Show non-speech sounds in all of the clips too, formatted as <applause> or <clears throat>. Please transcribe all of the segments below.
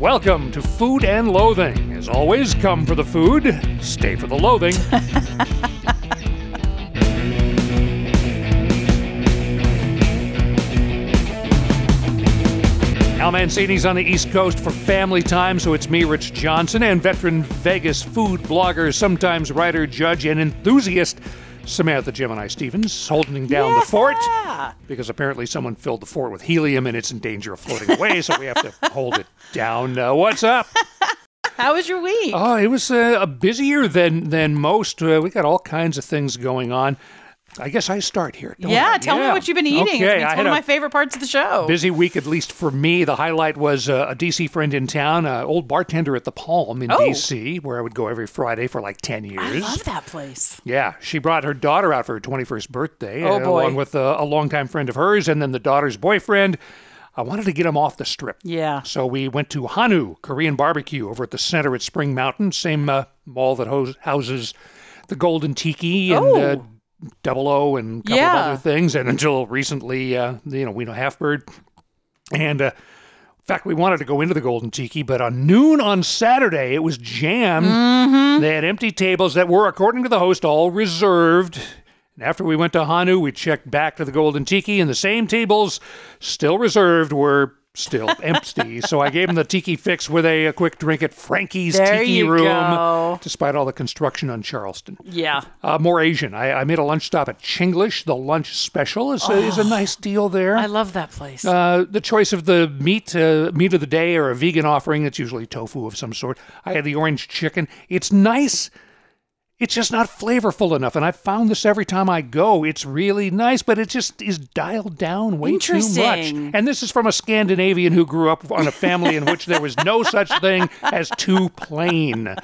Welcome to Food and Loathing. As always, come for the food, stay for the loathing. <laughs> Al Mancini's on the East Coast for family time, so it's me, Rich Johnson, and veteran Vegas food blogger, sometimes writer, judge, and enthusiast Samantha Gemini Stevens holding down the fort because apparently someone filled the fort with helium and it's in danger of floating away, so we have to <laughs> hold it down. Uh, what's up? <laughs> How was your week? Oh, it was uh, a busier than than most. Uh, we got all kinds of things going on. I guess I start here. don't yeah, I? tell me what you've been eating. Okay, it's it's one of my favorite parts of the show. busy week, at least for me. The highlight was uh, a DC friend in town, uh, old bartender at the Palm in Oh. DC, where I would go every Friday for like ten years. I love that place. Yeah, she brought her daughter out for her 21st birthday, Oh, uh, boy. along with a, a longtime friend of hers, and then the daughter's boyfriend. I wanted to get him off the strip. Yeah. So we went to Hanu Korean Barbecue over at the center at Spring Mountain, same uh, mall that hos- houses the Golden Tiki and Oh. Double O and a couple Yeah. of other things. And until recently, uh, you know, we know Halfbird. And uh, in fact, we wanted to go into the Golden Tiki, but on noon on Saturday, it was jammed. Mm-hmm. They had empty tables that were, according to the host, all reserved. And after we went to Hanu, we checked back to the Golden Tiki, and the same tables, still reserved, were still empty. So I gave him the tiki fix with a, a quick drink at Frankie's There Tiki Room, go. despite all the construction on Charleston. Yeah. Uh, more Asian. I, I made a lunch stop at Chinglish. The lunch special is, a, is a nice deal there. Oh, I love that place. Uh, the choice of the meat, uh, meat of the day, or a vegan offering. It's usually tofu of some sort. I had the orange chicken. It's nice. It's just not flavorful enough, and I've found this every time I go. It's really nice, but it just is dialed down way too much. Interesting. And this is from a Scandinavian who grew up on a family in which there was no such thing as too plain.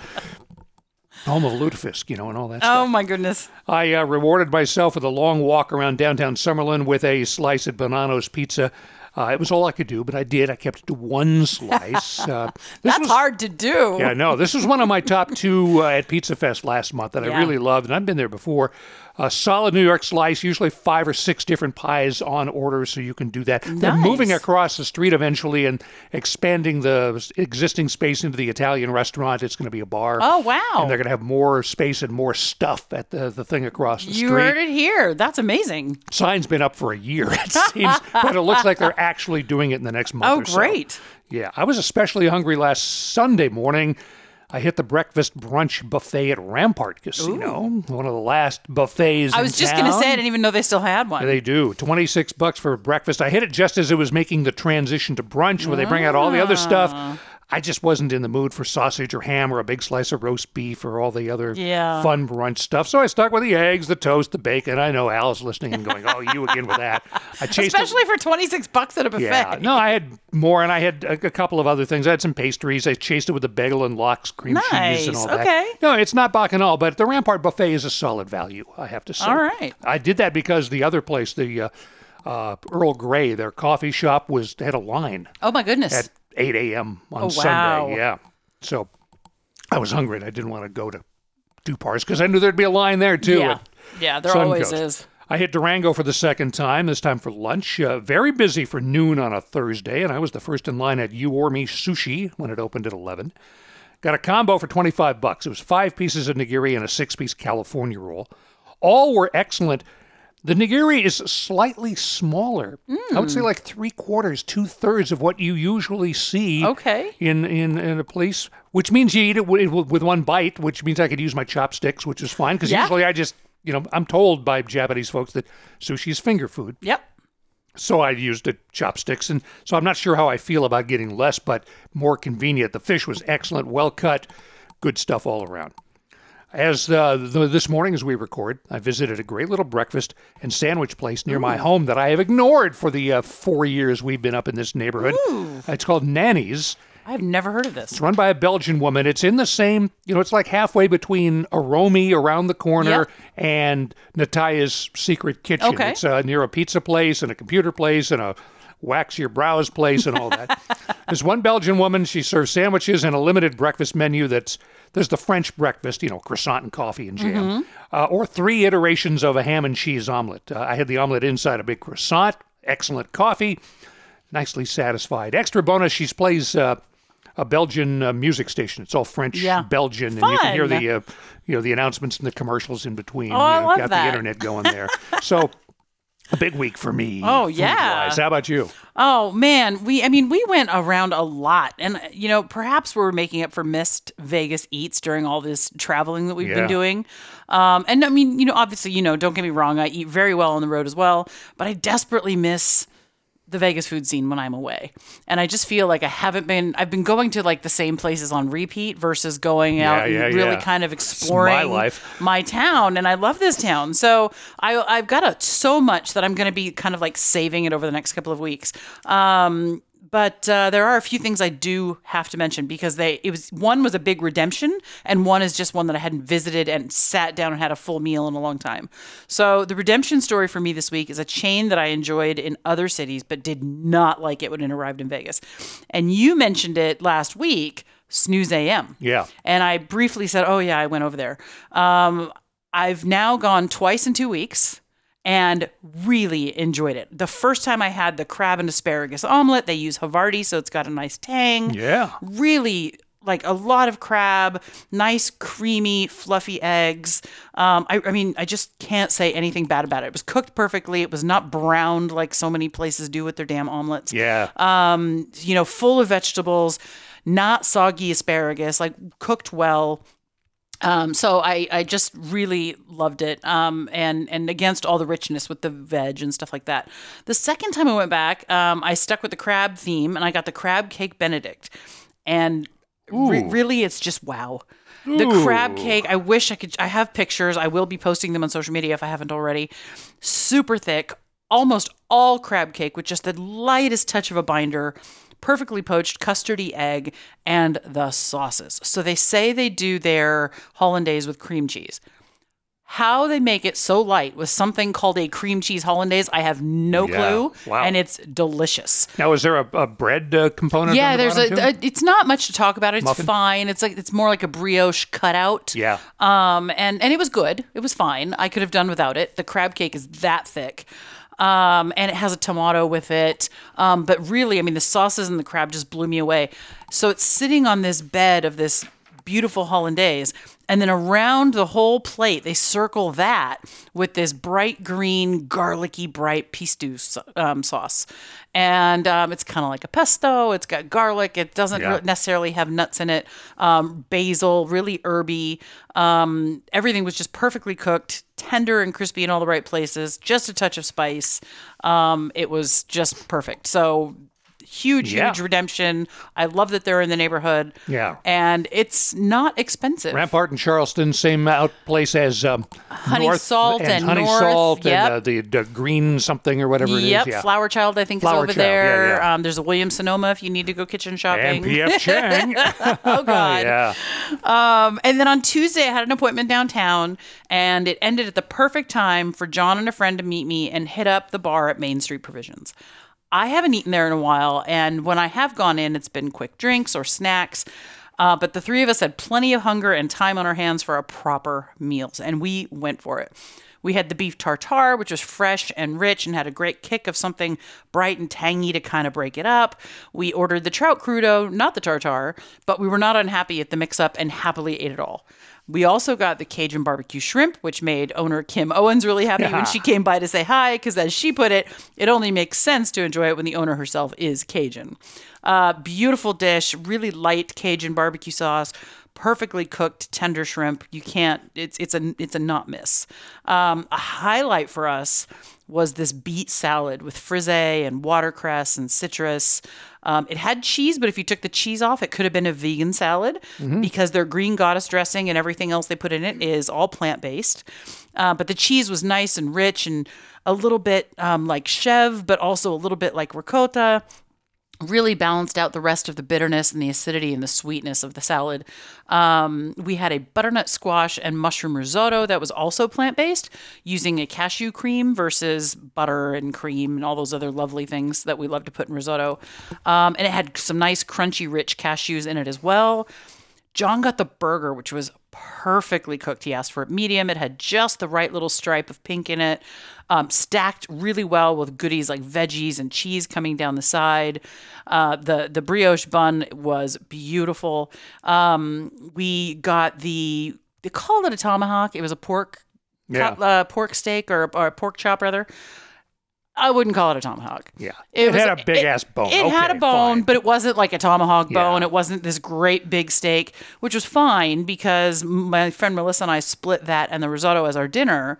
Home of lutefisk, you know, and all that stuff. oh my goodness. I uh, rewarded myself with a long walk around downtown Summerlin with a slice at Bonanno's Pizza. Uh, it was all I could do, but I did. I kept it to one slice. <laughs> Uh, That's was, hard to do. Yeah, no, this was one of my top two uh, at Pizza Fest last month that I really loved, and I've been there before. A solid New York slice, usually five or six different pies on order, so you can do that. They're moving across the street eventually and expanding the existing space into the Italian restaurant. It's going to be a bar. Oh wow. And they're going to have more space and more stuff at the, the thing across the you street. You heard it here. That's amazing. Sign's been up for a year, it <laughs> seems, but it looks like they're actually doing it in the next month Oh or so. great. Yeah, I was especially hungry last Sunday morning. I hit the breakfast brunch buffet at Rampart Casino, one of the last buffets. I was just gonna say I didn't even know they still had one. They do. 26 bucks for breakfast. I hit it just as it was making the transition to brunch where they bring out all the other Ah. stuff. I just wasn't in the mood for sausage or ham or a big slice of roast beef or all the other Yeah. fun brunch stuff. So I stuck with the eggs, the toast, the bacon. I know Al's listening and going, "Oh, you again with that." I chased it. Especially for twenty six bucks at a buffet. Yeah, no, I had more, and I had a, a couple of other things. I had some pastries. I chased it with the bagel and lox, cream cheese, and Nice, all that. okay. No, it's not bacchanal, but the Rampart Buffet is a solid value. I have to say. All right. I did that because the other place, the uh, uh, Earl Grey, their coffee shop, was had a line Oh my goodness. at 8 a.m. on Oh, wow. Sunday. Yeah, so I was hungry. and I didn't want to go to Dupars because I knew there'd be a line there too. yeah. Yeah, there Suncoast. always is. I hit Durango for the second time, this time for lunch. Uh, very busy for noon on a Thursday, and I was the first in line at Yu-Or-Mi Sushi when it opened at 11. Got a combo for 25 bucks. It was five pieces of nigiri and a six piece California roll. All were excellent. The nigiri is slightly smaller. I would say Hmm. like three quarters, two thirds of what you usually see Okay. in, in, in a place, which means you eat it with, with one bite, which means I could use my chopsticks, which is fine because Yeah. usually I just, you know, I'm told by Japanese folks that sushi is finger food. Yep. So I used the chopsticks. And so I'm not sure how I feel about getting less, but more convenient. The fish was excellent, well cut, good stuff all around. As uh, th- this morning, as we record, I visited a great little breakfast and sandwich place near my home that I have ignored for the uh, four years we've been up in this neighborhood. It's called Nanny's. I've never heard of this. It's run by a Belgian woman. It's in the same, you know, it's like halfway between Aromi around the corner Yep. and Natalia's Secret Kitchen. Okay. It's uh, near a pizza place and a computer place and a wax your brows place and all that. <laughs> there's one Belgian woman. She serves sandwiches and a limited breakfast menu that's there's the French breakfast, you know, croissant and coffee and jam, uh, or three iterations of a ham and cheese omelet. Uh, I had the omelet inside a big croissant, excellent coffee, nicely satisfied. Extra bonus, she plays. Uh, a Belgian uh, music station. It's all French, Yeah. Belgian, and you can hear the uh, you know the announcements and the commercials in between. Oh, I you know, love got that. the internet going there. so <laughs> big week for me. Oh, food-wise. yeah. How about you? Oh man, we I mean we went around a lot and you know perhaps we're making up for missed Vegas eats during all this traveling that we've Yeah. been doing. Um and I mean, you know, obviously, you know, don't get me wrong, I eat very well on the road as well, but I desperately miss the Vegas food scene when I'm away. And I just feel like I haven't been I've been going to like the same places on repeat versus going out yeah, and really yeah. kind of exploring my life. my town and I love this town. So I I've got a, so much that I'm going to be kind of like saving it over the next couple of weeks. Um but uh, there are a few things I do have to mention because they it was one was a big redemption and one is just one that I hadn't visited and sat down and had a full meal in a long time. So the redemption story for me this week is a chain that I enjoyed in other cities but did not like it when it arrived in Vegas. And you mentioned it last week, Snooze AM. Yeah. And I briefly said, "Oh yeah, I went over there." Um, I've now gone twice in two weeks and really enjoyed it. The first time I had the crab and asparagus omelet, they use Havarti, so it's got a nice tang. Yeah. Really like a lot of crab, nice, creamy, fluffy eggs. Um, I, I mean, I just can't say anything bad about it. It was cooked perfectly. It was not browned like so many places do with their damn omelets Yeah. um, you know, full of vegetables, not soggy asparagus, like cooked well. Um, so I, I just really loved it. Um, and, and against all the richness with the veg and stuff like that. The second time I went back, um, I stuck with the crab theme and I got the crab cake Benedict. And re- really, it's just wow. The crab cake, I wish I could. I have pictures. I will be posting them on social media if I haven't already. Super thick, almost all crab cake with just the lightest touch of a binder, perfectly poached custardy egg, and the sauces. So they say they do their hollandaise with cream cheese. How they make it so light with something called a cream cheese hollandaise, I have no Yeah. clue, Wow. and it's delicious. Now, is there a, a bread uh, component? Yeah, on the there's bottom, a, a. It's not much to talk about. It's Muffin? fine. It's like it's more like a brioche cutout. yeah. Um, and and it was good. It was fine. I could have done without it. The crab cake is that thick. Um, and it has a tomato with it. Um, but really, I mean, the sauces and the crab just blew me away. So it's sitting on this bed of this beautiful hollandaise, and then around the whole plate, they circle that with this bright green, garlicky, bright pistou so- um, sauce. And um, it's kind of like a pesto. It's got garlic. It doesn't Yeah. necessarily have nuts in it. Um, basil, really herby. Um, everything was just perfectly cooked, tender and crispy in all the right places. Just a touch of spice. Um, it was just perfect. So huge, Yeah. huge redemption. I love that they're in the neighborhood. Yeah. and it's not expensive. Rampart and Charleston, same out place as um, Honey North Salt and Honey North, Salt yep. and uh, the, the green something or whatever it is. Yep, Yeah. Flower Child, I think, Flower is over Child, there. yeah. Um, there's a Williams Sonoma if you need to go kitchen shopping. and P.F. Chang. <laughs> <laughs> oh God. yeah. Um, and then on Tuesday, I had an appointment downtown, and it ended at the perfect time for John and a friend to meet me and hit up the bar at Main Street Provisions. I haven't eaten there in a while, and when I have gone in, it's been quick drinks or snacks. Uh, but the three of us had plenty of hunger and time on our hands for a proper meals, and we went for it. We had the beef tartare, which was fresh and rich and had a great kick of something bright and tangy to kind of break it up. We ordered the trout crudo, not the tartare, but we were not unhappy at the mix up and happily ate it all. We also got the Cajun barbecue shrimp, which made owner Kim Owens really happy when she came by to say hi, because as she put it, it only makes sense to enjoy it when the owner herself is Cajun. Uh, beautiful dish, really light Cajun barbecue sauce, perfectly cooked tender shrimp. You can't. It's it's a it's a not miss. Um, a highlight for us was this beet salad with frisee and watercress and citrus. Um, it had cheese, but if you took the cheese off, it could have been a vegan salad because their green goddess dressing and everything else they put in it is all plant based. Uh, but the cheese was nice and rich and a little bit um, like chev, but also a little bit like ricotta really balanced out the rest of the bitterness and the acidity and the sweetness of the salad. Um, we had a butternut squash and mushroom risotto that was also plant based, using a cashew cream versus butter and cream and all those other lovely things that we love to put in risotto. Um, and it had some nice, crunchy, rich cashews in it as well. John got the burger, which was perfectly cooked. He asked for it medium. It had just the right little stripe of pink in it, um, stacked really well with goodies like veggies and cheese coming down the side. Uh, the the brioche bun was beautiful. Um, we got the they called it a tomahawk. It was a pork Yeah. cut- uh, pork steak or, or a pork chop rather. I wouldn't call it a tomahawk. Yeah. It had a big-ass bone. It had a bone, fine. but it wasn't like a tomahawk Yeah. bone. It wasn't this great big steak, which was fine because my friend Melissa and I split that and the risotto as our dinner.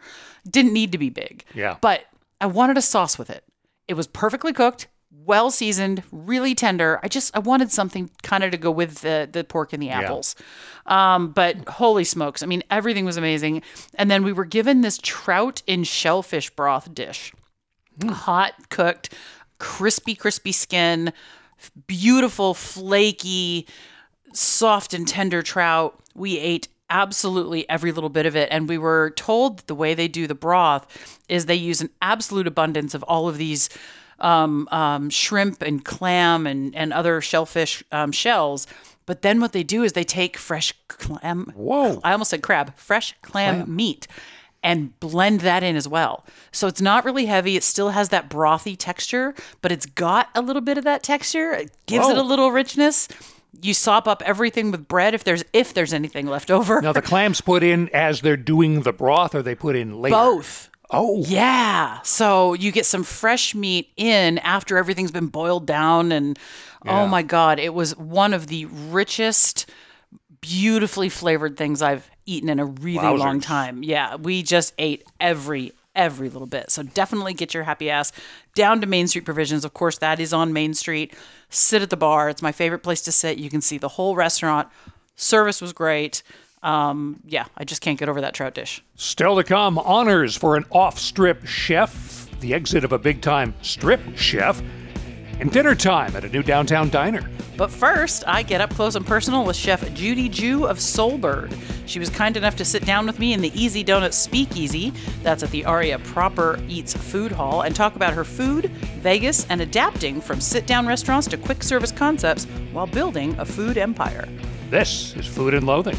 Didn't need to be big. Yeah. But I wanted a sauce with it. It was perfectly cooked, well seasoned, really tender. I just I wanted something kind of to go with the the pork and the apples. Um, but holy smokes! I mean, everything was amazing. And then we were given this trout in shellfish broth dish hot cooked crispy crispy skin beautiful flaky soft and tender trout. We ate absolutely every little bit of it. And we were told that the way they do the broth is they use an absolute abundance of all of these um, um, shrimp and clam and, and other shellfish um, shells. But then what they do is they take fresh clam Whoa. I almost said crab, fresh clam, meat, and blend that in as well. So it's not really heavy. It still has that brothy texture, but it's got a little bit of that texture. It gives it a little richness. You sop up everything with bread if there's if there's anything left over. Now the clams put in as they're doing the broth, or they put in later. Both. Oh, Yeah. So you get some fresh meat in after everything's been boiled down. And oh Yeah. oh my God, it was one of the richest, beautifully flavored things I've eaten in a really Wowzers. long time. Yeah. We just ate every. Every little bit. So definitely get your happy ass down to Main Street Provisions. Of course, that is on Main Street. Sit at the bar. It's my favorite place to sit. You can see the whole restaurant. Service was great. Um, yeah, I just can't get over that trout dish. Still to come, honors for an off strip chef, the exit of a big time strip chef, and dinner time at a new downtown diner. But first, I get up close and personal with Chef Judy Joo of Seoul Bird. She was kind enough to sit down with me in the Easy Donut Speakeasy, that's at the Aria Proper Eats Food Hall, and talk about her food, Vegas, and adapting from sit down restaurants to quick service concepts while building a food empire. This is Food and Loathing.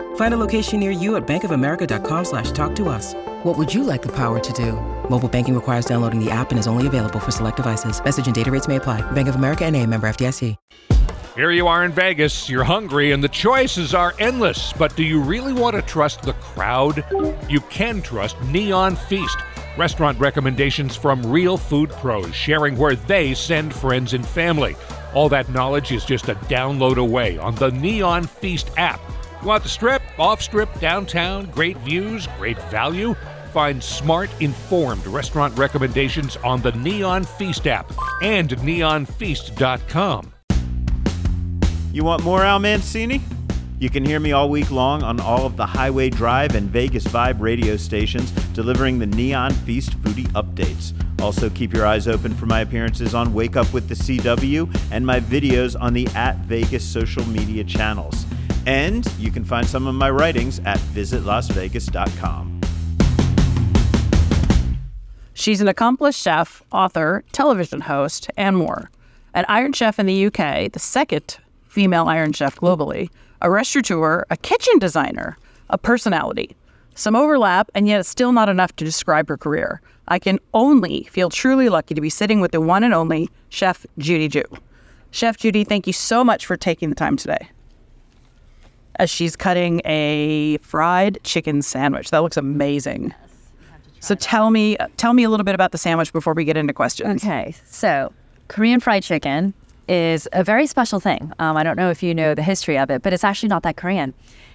Find a location near you at bankofamerica.com slash talk to us. What would you like the power to do? Mobile banking requires downloading the app and is only available for select devices. Message and data rates may apply. Bank of America and a member FDIC. Here you are in Vegas, you're hungry, and the choices are endless. But do you really want to trust the crowd? You can trust Neon Feast. Restaurant recommendations from real food pros sharing where they send friends and family. All that knowledge is just a download away on the Neon Feast app. Want the strip, off strip, downtown, great views, great value? Find smart, informed restaurant recommendations on the Neon Feast app and neonfeast.com. You want more Al Mancini? You can hear me all week long on all of the Highway Drive and Vegas Vibe radio stations, delivering the Neon Feast foodie updates. Also, keep your eyes open for my appearances on Wake Up with the CW and my videos on the At Vegas social media channels. And you can find some of my writings at visitlasvegas.com. She's an accomplished chef, author, television host, and more. An Iron Chef in the UK, the second female Iron Chef globally, a restaurateur, a kitchen designer, a personality. Some overlap, and yet it's still not enough to describe her career. I can only feel truly lucky to be sitting with the one and only Chef Judy Joo. Chef Judy, thank you so much for taking the time today. As she's cutting a fried chicken sandwich. That looks amazing. So tell me, tell me a little bit about the sandwich before we get into questions. Okay, so Korean fried chicken is a very special thing. Um, I don't know if you know the history of it, but it's actually not that Korean.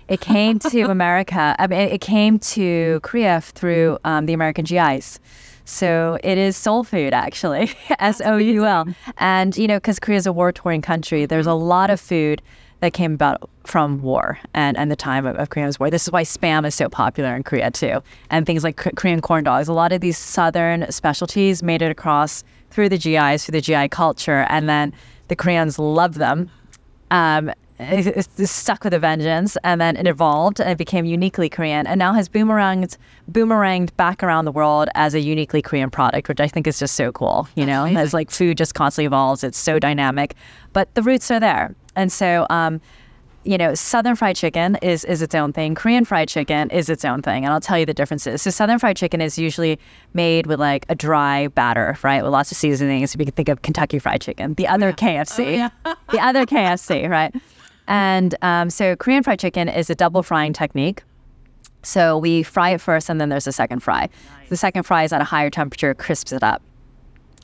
It came to <laughs> America. I mean, it came to Korea through um, the American GIs. So it is soul food, actually, <laughs> S O U L. And, you know, because Korea is a war torn country, there's a lot of food that came about from war and, and the time of, of Korea's war. This is why spam is so popular in Korea, too. And things like K- Korean corn dogs. A lot of these southern specialties made it across through the GIs, through the GI culture. And then the Koreans loved them. Um, it, it's stuck with a vengeance, and then it evolved and it became uniquely Korean, and now has boomeranged, boomeranged back around the world as a uniquely Korean product, which I think is just so cool. You know, as like food just constantly evolves, it's so dynamic, but the roots are there, and so. Um, you know, Southern fried chicken is is its own thing. Korean fried chicken is its own thing, and I'll tell you the differences. So Southern fried chicken is usually made with like a dry batter, right, with lots of seasonings. If You can think of Kentucky fried chicken, the other KFC, <laughs> the other KFC, right? And um, so Korean fried chicken is a double frying technique. So we fry it first, and then there's a second fry. The second fry is at a higher temperature, crisps it up.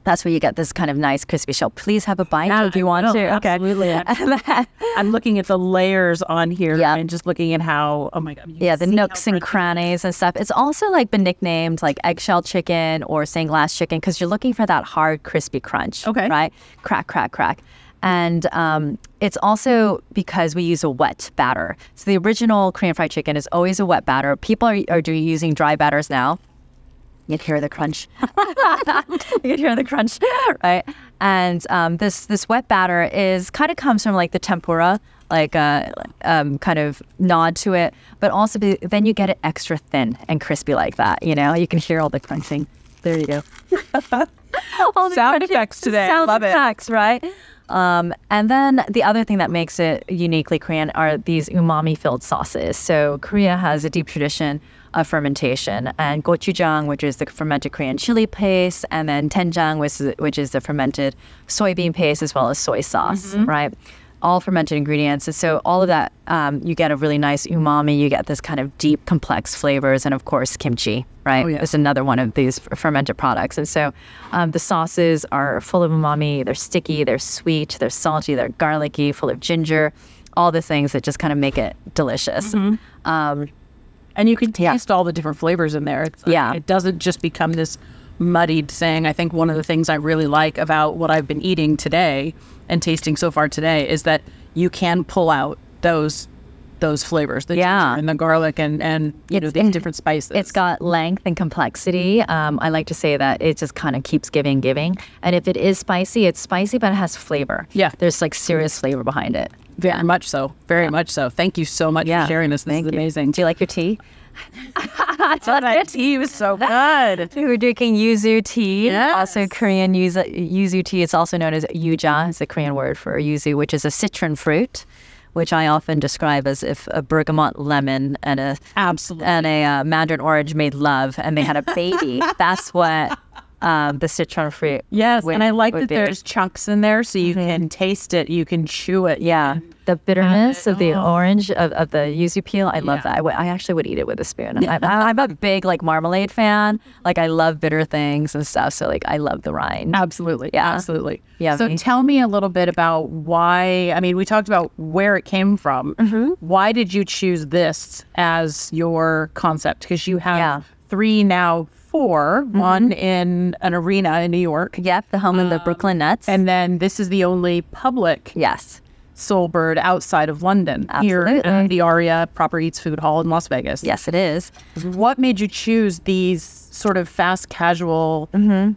That's where you get this kind of nice crispy shell. Please have a bite if you want to. Okay. Absolutely. <laughs> I'm looking at the layers on here Yeah. and just looking at how, oh my God. yeah, the nooks and crannies and stuff. It's also like been nicknamed like eggshell chicken or stained glass chicken because you're looking for that hard, crispy crunch. Okay. Right? Crack, crack, crack. And um, it's also because we use a wet batter. So the original Korean fried chicken is always a wet batter. People are, are doing, using dry batters now. You can hear the crunch. <laughs> you can hear the crunch, <laughs> right? And um, this this wet batter is kind of comes from like the tempura, like a um, kind of nod to it, but also be, then you get it extra thin and crispy like that. You know, you can hear all the crunching. There you go. <laughs> all the Sound crunching- effects today. Sound Love it. effects, right? Um, and then the other thing that makes it uniquely Korean are these umami filled sauces. So Korea has a deep tradition of fermentation, and gochujang, which is the fermented Korean chili paste, and then doenjang, which is, which is the fermented soybean paste, as well as soy sauce, right? All fermented ingredients. And so all of that, um, you get a really nice umami. You get this kind of deep, complex flavors, and of course kimchi, right? yeah. It's another one of these f- fermented products. And so um, the sauces are full of umami. They're sticky, they're sweet, they're salty, they're garlicky, full of ginger, all the things that just kind of make it delicious. Um, And you can taste all the different flavors in there. It's, Yeah. It doesn't just become this muddied saying, I think one of the things I really like about what I've been eating today and tasting so far today is that you can pull out those those flavors, the Yeah. and the garlic and and you know It's- these different spices. It's got length and complexity. Um, I like to say that it just kind of keeps giving, giving. And if it is spicy, it's spicy, but it has flavor. Yeah. There's like serious flavor behind it. very much so, very much so. Thank you so much for sharing this. This Thank is you. amazing. Do you like your tea? <laughs> I thought that tea was so good. We <laughs> were drinking yuzu tea, Yes. also Korean yuzu, yuzu tea. It's also known as yuja. It's a Korean word for yuzu, which is a citron fruit, which I often describe as if a bergamot lemon and a Absolutely. and a uh, mandarin orange made love and they had a baby. <laughs> That's what um, the citron fruit. Yes, would- and I like that be. Mm-hmm. there's chunks in there, so you can taste it, you can chew it. Yeah, the bitterness of the orange of, of the yuzu peel. I love that. I actually would eat it with a spoon. I, I, <laughs> I'm a big like marmalade fan. Like I love bitter things and stuff. So like I love the rind. Absolutely. Yeah. Absolutely. Yeah, So tell me a little bit about why. I mean, we talked about where it came from. Mm-hmm. Why did you choose this as your concept? Because you have Yeah. Mm-hmm. three now, 4 mm-hmm. one in an arena in New York. Yep, the home of the um, Brooklyn Nets. And then this is the only public yes, Seoul Bird outside of London here Absolutely. at the Aria Proper Eats Food Hall in Las Vegas. yes, it is. What made you choose these sort of fast casual, mm-hmm.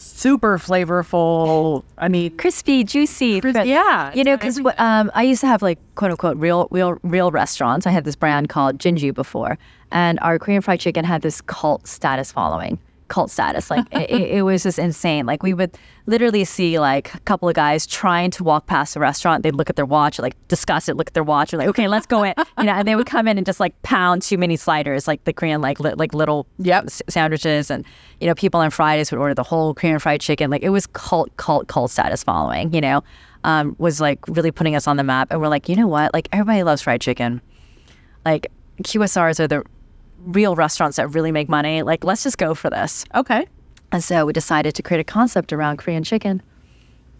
Super flavorful? I mean, crispy, juicy. Yeah, you know, because um, I used to have like quote unquote real, real, real restaurants. I had this brand called Jinjuu before, and our Korean fried chicken had this cult status following. Cult status, like <laughs> it, it was just insane. Like we would literally see like a couple of guys trying to walk past the restaurant. They'd look at their watch, like discuss it, look at their watch, and like, okay, let's go in. You know, and they would come in and just like pound too many sliders, like the Korean like li- like little Yep. s- sandwiches and you know people on fridays would order the whole korean fried chicken like it was cult cult cult status following you know um, was like really putting us on the map and we're like you know what like everybody loves fried chicken like qsrs are the real restaurants that really make money like let's just go for this okay. And so we decided to create a concept around Korean chicken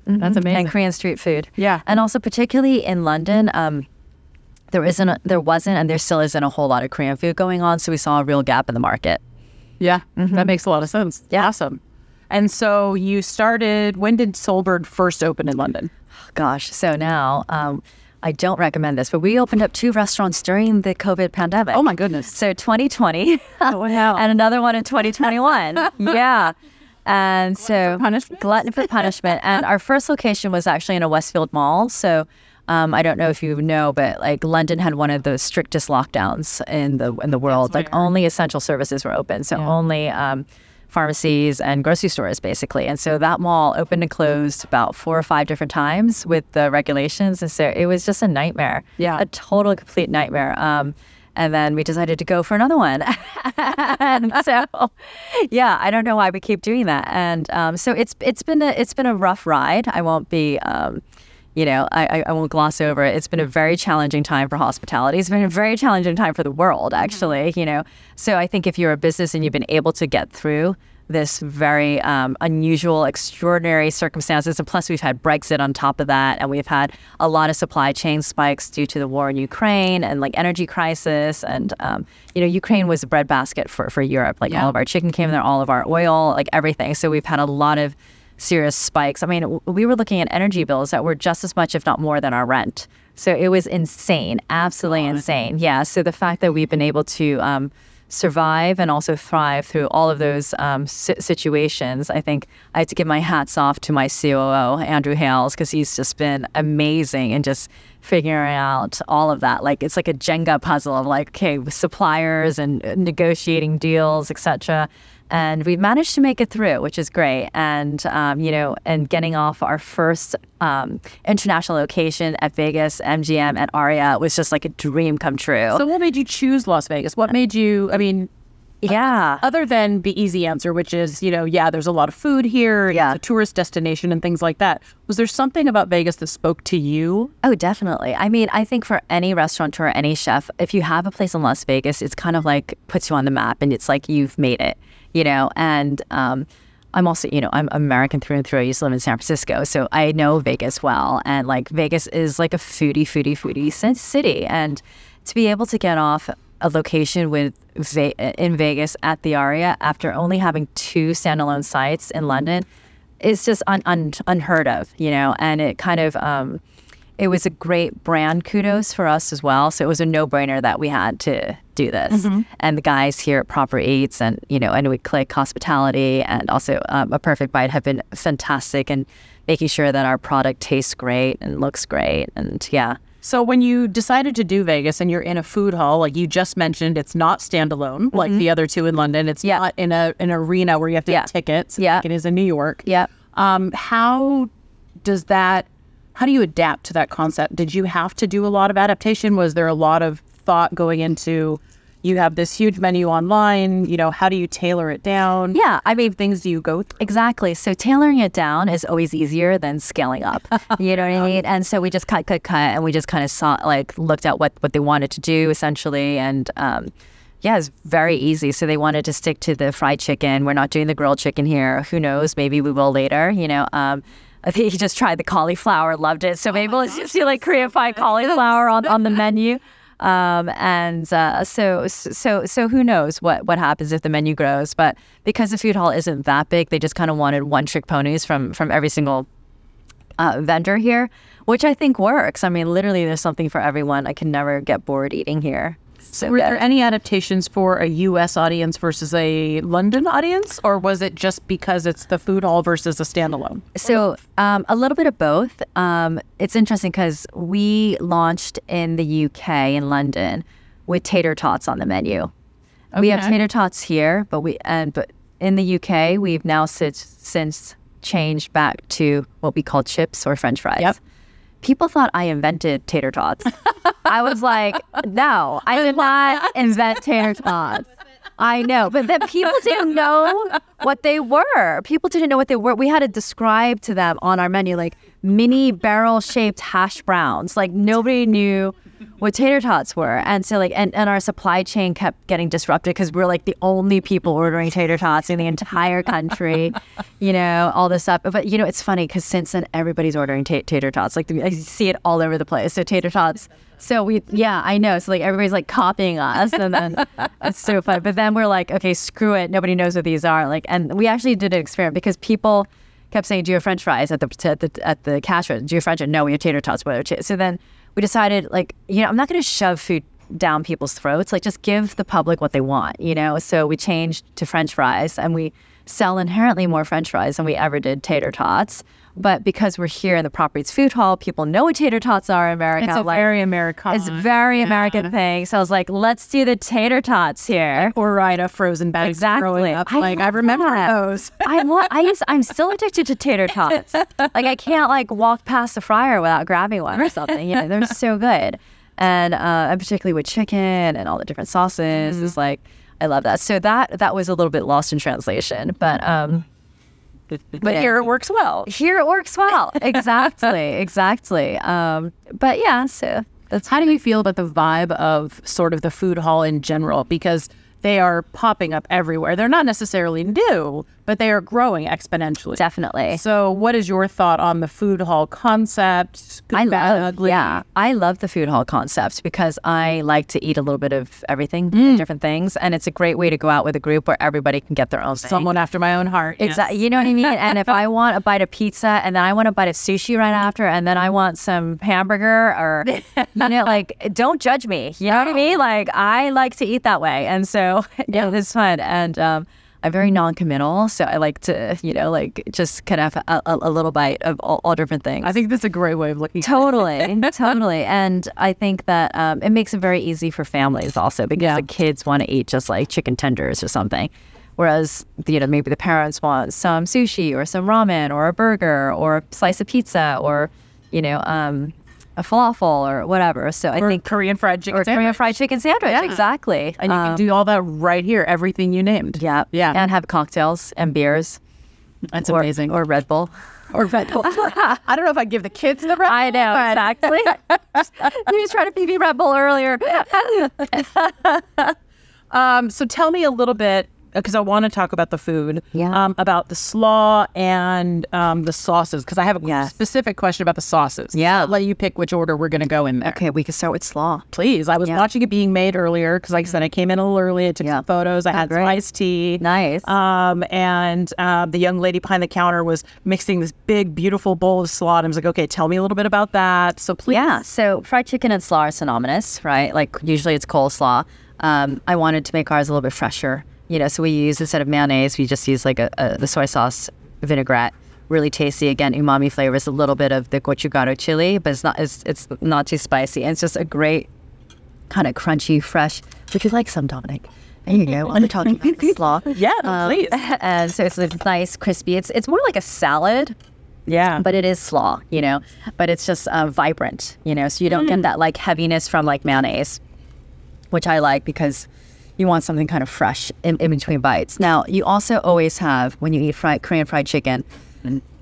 That's amazing. and Korean street food. Yeah. and also particularly in London, um, there isn't, a, there wasn't, and there still isn't a whole lot of Korean food going on. So we saw a real gap in the market. Yeah, that makes a lot of sense. Yeah. Awesome. And so you started, when did Seoul Bird first open in London? Gosh, so now um, I don't recommend this, but we opened up two restaurants during the COVID pandemic. Oh my goodness. So 2020, wow. <laughs> and another one in 2021. <laughs> yeah. And so punishment? glutton for punishment. And our first location was actually in a Westfield mall. So um, I don't know if you know, but like London had one of the strictest lockdowns in the in the world. Like only essential services were open. So only um, pharmacies and grocery stores basically. And so that mall opened and closed about four or five different times with the regulations. And so it was just a nightmare. Yeah. A total complete nightmare. Um, and then we decided to go for another one. <laughs> and so, yeah, I don't know why we keep doing that. And um, so it's it's been a it's been a rough ride. I won't be. Um, you know, I, I- won't gloss over it. It's been a very challenging time for hospitality. It's been a very challenging time for the world, actually, you know. So I think if you're a business and you've been able to get through this very um, unusual, extraordinary circumstances, and plus we've had Brexit on top of that, and we've had a lot of supply chain spikes due to the war in Ukraine and like energy crisis, and um, you know, Ukraine was a breadbasket for for Europe. Like all of our chicken came there, all of our oil, like everything. So we've had a lot of serious spikes. I mean, we were looking at energy bills that were just as much, if not more, than our rent. So it was insane, absolutely insane. Yeah. So the fact that we've been able to um, survive and also thrive through all of those um, si- situations, I think I have to give my hats off to my COO, Andrew Hales, because he's just been amazing and just figuring out all of that. Like it's like a Jenga puzzle of like, okay, with suppliers and uh, negotiating deals, etc and we've managed to make it through, which is great. And um, you know, and getting off our first um, international location at Vegas MGM at Aria was just like a dream come true. So what made you choose Las Vegas? What made you, I mean, yeah, other than the easy answer, which is, you know, yeah, there's a lot of food here, Yeah. it's a tourist destination and things like that. Was there something about Vegas that spoke to you? Oh, definitely. I mean, I think for any restaurateur, any chef, if you have a place in Las Vegas, it's kind of like puts you on the map and it's like you've made it, you know? And um, I'm also, you know, I'm American through and through. I used to live in San Francisco. So I know Vegas well. And like Vegas is like a foodie, foodie, foodie city. And to be able to get off a location with in Vegas at the Aria after only having two standalone sites in London is just un- un- unheard of, you know, and it kind of um, it was a great brand kudos for us as well. So it was a no brainer that we had to do this. And the guys here at Proper Eats and you know, and we click hospitality and also um, a perfect bite have been fantastic and making sure that our product tastes great and looks great and yeah. So when you decided to do Vegas and you're in a food hall, like you just mentioned, it's not standalone like the other two in London. It's Yeah. not in a an arena where you have to Yeah. get tickets. Yeah. like it is in New York. Yeah. Um, how does that? How do you adapt to that concept? Did you have to do a lot of adaptation? Was there a lot of thought going into? You have this huge menu online. You know, how do you tailor it down? Yeah, I mean things do you go through? Exactly. So tailoring it down is always easier than scaling up. <laughs> you know what I mean? And so we just cut, cut, cut, and we just kind of saw, like, looked at what what they wanted to do essentially, and um, yeah, it's very easy. So they wanted to stick to the fried chicken. We're not doing the grilled chicken here. Who knows? Maybe we will later. You know. Um, I think he just tried the cauliflower, loved it. So maybe let's just do like Korean fried cauliflower on, on the menu. <laughs> Um, and uh, so, so, so who knows what, what happens if the menu grows? But because the food hall isn't that big, they just kind of wanted one trick ponies from from every single uh, vendor here, which I think works. I mean, literally, there's something for everyone. I can never get bored eating here. So Were there any adaptations for a U.S. audience versus a London audience, or was it just because it's the food hall versus a standalone? So um, a little bit of both. Um, it's interesting because we launched in the UK in London with tater tots on the menu. We have tater tots here, but we and but in the UK we've now since since changed back to what we call chips or French fries. Yep. People thought I invented tater tots. I was like, no, I did not invent tater tots. I know, but then people didn't know what they were. People didn't know what they were. We had to describe to them on our menu like mini barrel shaped hash browns. Like nobody knew what tater tots were. And so like and, and our supply chain kept getting disrupted because we're like the only people ordering tater tots in the entire country, <laughs> you know, all this stuff. But you know, it's funny because since then everybody's ordering ta- tater tots. Like I see it all over the place. So tater tots. So we, yeah, I know. So like everybody's like copying us, and then <laughs> it's so fun. But then we're like, okay, screw it. Nobody knows what these are. Like, and we actually did an experiment because people kept saying, "Do you have French fries at the at the at the cash register? Do you have French?" Fries? No, we have tater tots. Ta-" So then we decided, like, you know, I'm not going to shove food down people's throats. Like, just give the public what they want, you know. So we changed to French fries, and we sell inherently more French fries than we ever did tater tots. But because we're here in the Proper Eats Food Hall, people know what tater tots are in America. It's a like- very American. It's a very American thing. So I was like, let's do the tater tots here. or ride a frozen bag. Exactly. up. I Like I remember that. those. I want. I used. I'm still addicted to tater <laughs> tots. Like I can't like walk past the fryer without grabbing one or something. You know, they're so good, and uh, and particularly with chicken and all the different sauces. It's like I love that. So that that was a little bit lost in translation, but um, <laughs> But here it works well. here it works well. <laughs> Exactly. exactly. Um, but yeah. So that's How do you feel about the vibe of sort of the food hall in general? Because they are popping up everywhere. They're not necessarily new, but they are growing exponentially. definitely. So, what is your thought on the food hall concept? Good, I bad, love, ugly? yeah, I love the food hall concept because I like to eat a little bit of everything, Mm. different things, and it's a great way to go out with a group where everybody can get their own thing. Someone after my own heart. yes. Exactly. You know what I mean? And if I <laughs> want a bite of pizza and then I want a bite of sushi right after and then I want some hamburger or, <laughs> you know, like, don't judge me. You know what I mean? Like, I like to eat that way. And so, <laughs> yeah, it's fun. And um, I'm very non committal. So I like to, you know, like just kind of a, a, a little bite of all, all different things. I think that's a great way of looking. at it. Totally, <laughs> totally. And I think that um, it makes it very easy for families also because Yeah. the kids want to eat just like chicken tenders or something. Whereas, you know, maybe the parents want some sushi or some ramen or a burger or a slice of pizza or, you know, um, a falafel or whatever. So I Or think Korean fried chicken. or Korean fried chicken sandwich. Yeah. Exactly. And you Um, can do all that right here. Everything you named. yeah, Yeah. and have cocktails and beers. That's or, amazing. Or Red Bull. Or Red Bull. <laughs> I don't know if I'd give the kids the Red Bull. I know but- exactly. <laughs> <laughs> you was trying to me Red Bull earlier. Um, so tell me a little bit because I want to talk about the food. Yeah. Um, about the slaw and um, the sauces because I have a Yes. specific question about the sauces. Yeah. I'll let you pick which order we're going to go in there. okay, we can start with slaw. Please. I was Yeah. watching it being made earlier because, like I said, I came in a little early. I took Yeah. some photos. I Oh, had some iced tea. Nice. Um, and um, the young lady behind the counter was mixing this big, beautiful bowl of slaw. And I was like, okay, tell me a little bit about that. So please. Yeah, so fried chicken and slaw are synonymous, right? Like usually it's coleslaw. Um, I wanted to make ours a little bit fresher, you know. So we use instead of mayonnaise, we just use like a, a the soy sauce vinaigrette. Really tasty. Again, umami flavors. A little bit of the gochugaru chili, but it's not it's it's not too spicy. And it's just a great kind of crunchy, fresh. Would you like some, Dominic? There you go. I'm talking about slaw. <laughs> Yeah, Um, please. And <laughs> so it's it's nice, crispy. It's it's more like a salad Yeah. but it is slaw, you know. But it's just uh, vibrant, you know. So you don't get that like heaviness from like mayonnaise, which I like because you want something kind of fresh in, in between bites. Now you also always have when you eat fried Korean fried chicken.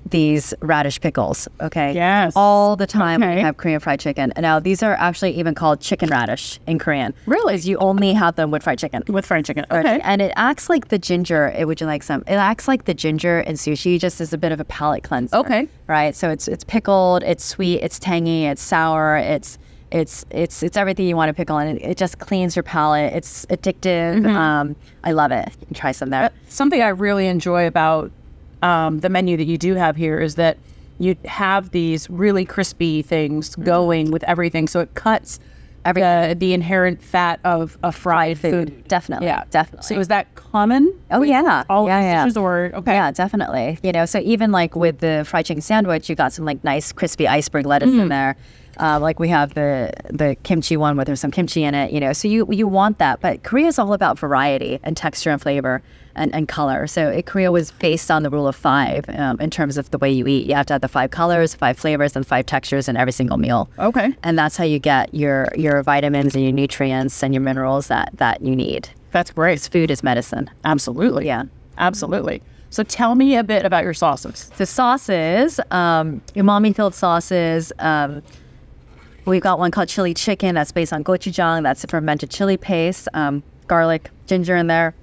These radish pickles, okay? Yes. All the time Okay. we have Korean fried chicken. And now these are actually even called chicken radish in Korean. Really? 'Cause You only have them with fried chicken. with fried chicken. Okay. And it acts like the ginger. It would you like some? It acts like the ginger in sushi, just as a bit of a palate cleanser. Okay. Right. So it's it's pickled. It's sweet. It's tangy. It's sour. It's it's it's it's everything you want to pickle, and it, it just cleans your palate. It's addictive. Um, I love it. Try some there. something I really enjoy about um, the menu that you do have here is that you have these really crispy things going with everything, so it cuts Every- the, the inherent fat of a fried food. Definitely. Yeah, Definitely. So is that common? Oh yeah, All yeah, yeah. or okay? Yeah, definitely. You know, so even like with the fried chicken sandwich, you got some like nice crispy iceberg lettuce in there. Uh, like we have the the kimchi one where there's some kimchi in it. You know, so you you want that, but Korea is all about variety and texture and flavor and, and color. So it, Korea was based on the rule of five um, in terms of the way you eat. You have to have the five colors, five flavors, and five textures in every single meal. Okay. And that's how you get your your vitamins and your nutrients and your minerals that that you need. That's great. Food is medicine. Absolutely. Yeah. Absolutely. So tell me a bit about your sauces. the sauces, um, umami filled sauces. Um, We've got one called chili chicken that's based on gochujang. That's a fermented chili paste, um, garlic, ginger in there,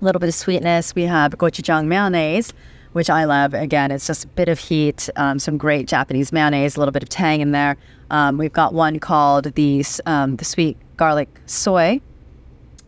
a little bit of sweetness. We have gochujang mayonnaise, which I love. Again, it's just a bit of heat, um, some great Japanese mayonnaise, a little bit of tang in there. Um, we've got one called the um, the sweet garlic soy.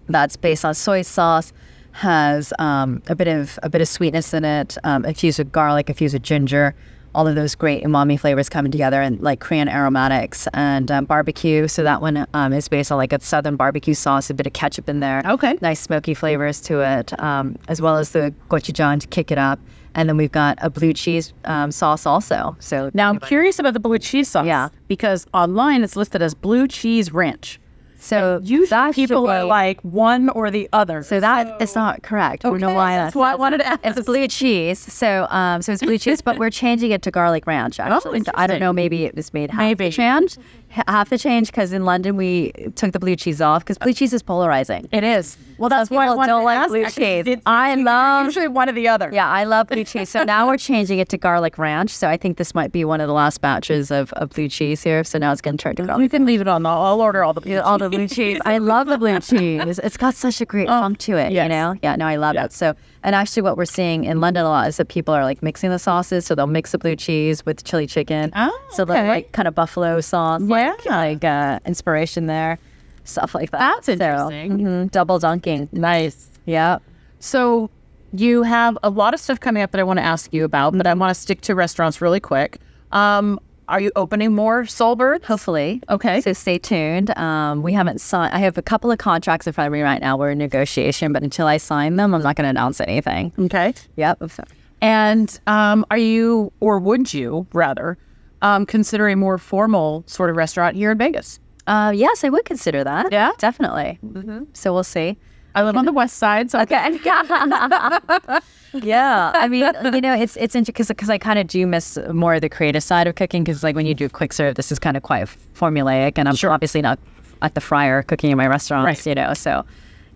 That's based on soy sauce. Has um, a bit of a bit of sweetness in it, um, infused with garlic, infused with ginger all of those great umami flavors coming together and like Korean aromatics and um, barbecue. So that one um, is based on like a southern barbecue sauce, a bit of ketchup in there. Okay. Nice smoky flavors to it, um, as well as the gochujang to kick it up. And then we've got a blue cheese um, sauce also. So Now I'm curious about the blue cheese sauce. Yeah. Because online it's listed as blue cheese ranch. So Usually that's people are like one or the other. So that is not correct. We don't know Okay, why that's that's. why I wanted to ask. It's blue cheese. So, um, so it's blue cheese, but we're changing it to garlic ranch. <laughs> Actually, so I don't know. Maybe it was made half Maybe. the change, h- half the change because in London we took the blue cheese off because blue cheese is polarizing. It is. Well, that's Some why I people don't like blue cheese. it's- I love. usually one or the other. Yeah, I love blue <laughs> cheese. So now we're changing it to garlic ranch. So I think this might be one of the last batches of, of blue cheese here. So now it's going to turn to garlic. You can leave it on. I'll, I'll order all the blue all the blue <laughs> cheese. I love the blue cheese. It's got such a great oh, funk to it, yes. you know? Yeah, no, I love it. So, and actually, what we're seeing in London a lot is that people are like mixing the sauces. So they'll mix the blue cheese with chili chicken. Oh, okay. so like kind of buffalo sauce, like, Yeah. like uh, inspiration there, stuff like that. That's So, interesting. mhm, double dunking. Nice. Yeah. So you have a lot of stuff coming up that I want to ask you about, but I want to stick to restaurants really quick. Um, are you opening more Seoul Bird? Hopefully. Okay. So stay tuned. Um, we haven't signed. I have a couple of contracts in front of me right now. We're in negotiation, but until I sign them, I'm not going to announce anything. Okay. Yep. And um, are you, or would you rather, um, consider a more formal sort of restaurant here in Vegas? Uh, yes, I would consider that. Yeah? definitely. hmm So we'll see. I live on the west side, so Okay. <laughs> yeah, I mean, you know, it's it's interesting because I kind of do miss more of the creative side of cooking because like when you do quick serve, this is kind of quite formulaic, and I'm sure. obviously not at the fryer cooking in my restaurants, Right. you know. So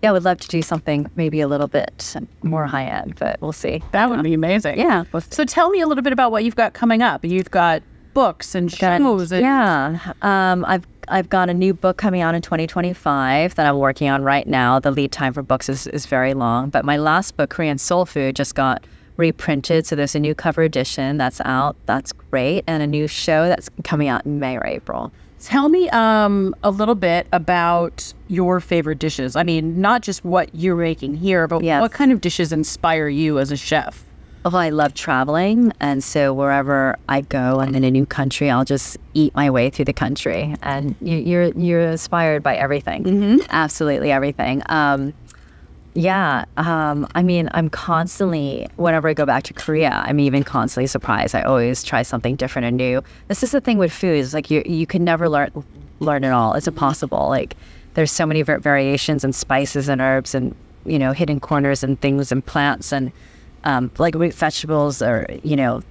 yeah, I would love to do something maybe a little bit more high end, but we'll see. that would be amazing. Yeah. So tell me a little bit about what you've got coming up. You've got books and Got- shows. And, yeah, um, I've I've got a new book coming out in 2025 that I'm working on right now. The lead time for books is, is very long, but my last book, Korean Soul Food, just got reprinted. So there's a new cover edition that's out. That's great, and a new show that's coming out in May or April. Tell me um, a little bit about your favorite dishes. I mean, not just what you're making here, but Yes. what kind of dishes inspire you as a chef? Although I love traveling, and so wherever I go, I'm in a new country. I'll just eat my way through the country, and you, you're you're inspired by everything, absolutely everything. Um, yeah, um, I mean, I'm constantly whenever I go back to Korea, I'm even constantly surprised. I always try something different and new. This is the thing with food is like you you can never learn learn it all. It's impossible. Like there's so many variations and spices and herbs and you know hidden corners and things and plants and um, like root vegetables or you know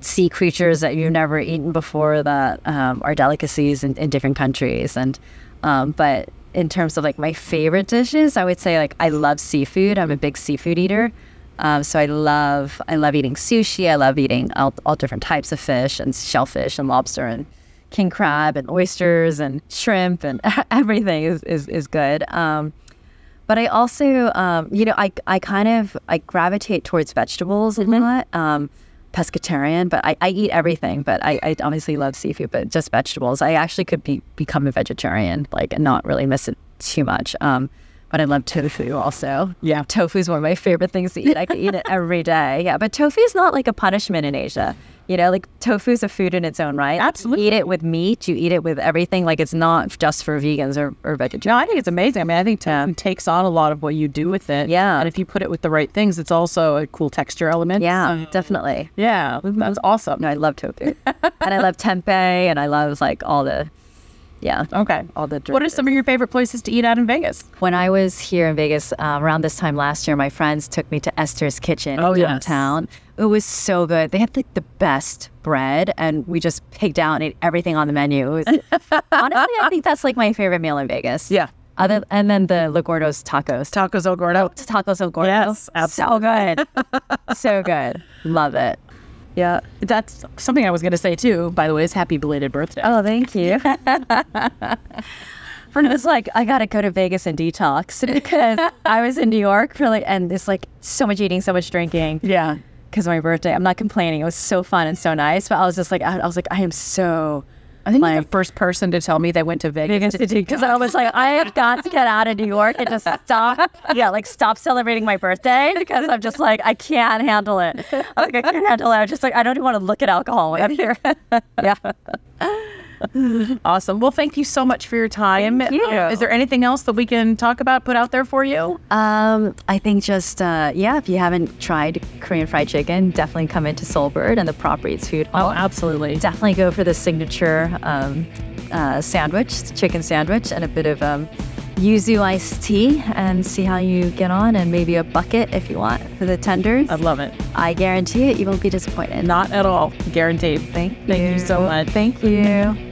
sea creatures that you've never eaten before that um, are delicacies in, in different countries. And um, but in terms of like my favorite dishes i would say like i love seafood. I'm a big seafood eater. Um, so i love i love eating sushi. I love eating all, all different types of fish and shellfish and lobster and king crab and oysters and shrimp and <laughs> everything is, is, is good. Um, but I also, um, you know, I, I kind of I gravitate towards vegetables a lot. Um, pescatarian, but I, I eat everything. But I, I obviously love seafood, but just vegetables. I actually could be become a vegetarian, like and not really miss it too much. Um, but I love tofu also. Yeah. tofu is one of my favorite things to eat. I could eat it <laughs> every day. Yeah, but tofu is not like a punishment in Asia. You know, like tofu is a food in its own right. Absolutely. You eat it with meat. You eat it with everything. Like it's not just for vegans or, or vegetarians. No, I think it's amazing. I mean, I think tofu takes on a lot of what you do with it. Yeah. And if you put it with the right things, it's also a cool texture element. Yeah, definitely. Yeah. That's mm-hmm. awesome. No, I love tofu, and I love tempeh, and I love like all the, yeah, Okay. all the. What are some of your favorite places to eat out in Vegas? When I was here in Vegas um, around this time last year, my friends took me to Esther's Kitchen Oh, yes. downtown. It was so good. They had like the best bread, and we just picked out and ate everything on the menu. It was, <laughs> honestly, I think that's like my favorite meal in Vegas. Yeah. Other and then the La Gordo's tacos. Tacos El Gordo. Tacos El Gordo. Yes, So good. <laughs> so good. Love it. Yeah. That's something I was going to say too, by the way, is happy belated birthday. Oh, thank you. <laughs> It was like I gotta go to Vegas and detox <laughs> because I was in New York for like, and it's like so much eating, so much drinking. Yeah. because my birthday. I'm not complaining. It was so fun and so nice. But I was just like, I, I was like, I am so I think like the first person to tell me they went to Vegas. Because I was like, I have got to get out of New York and just stop. <laughs> Yeah, like stop celebrating my birthday because I'm just like, I can't handle it. <laughs> Like, I can't handle it. I'm just like, I don't even want to look at alcohol when I'm here. <laughs> yeah. <laughs> Awesome. Well, thank you so much for your time. Thank you. Is there anything else that we can talk about, put out there for you? Um, I think just uh, yeah, if you haven't tried Korean fried chicken, definitely come into Seoul Bird and the Proper Eats Food Hall. Oh, absolutely. definitely go for the signature um, uh, sandwich, chicken sandwich, and a bit of um, yuzu iced tea, and see how you get on, and maybe a bucket if you want for the tenders. I love it. I guarantee it, you won't be disappointed. Not at all. Guaranteed. Thank you. Thank you so much. Thank you.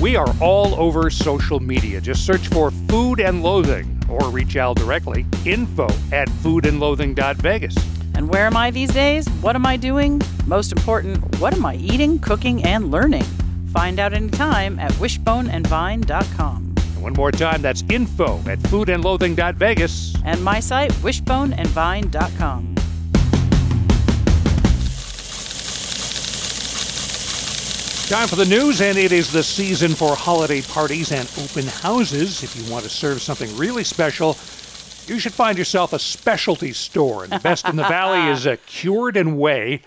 We are all over social media. Just search for Food and Loathing or reach Al directly. Info at foodandloathing.vegas. And where am I these days? What am I doing? Most important, what am I eating, cooking, and learning? Find out anytime at wishboneandvine.com. And one more time, that's info at foodandloathing.vegas. And my site, wishboneandvine.com. Time for the news, and it is the season for holiday parties and open houses. If you want to serve something really special, you should find yourself a specialty store. And the best in the valley is a <laughs> Cured and Whey.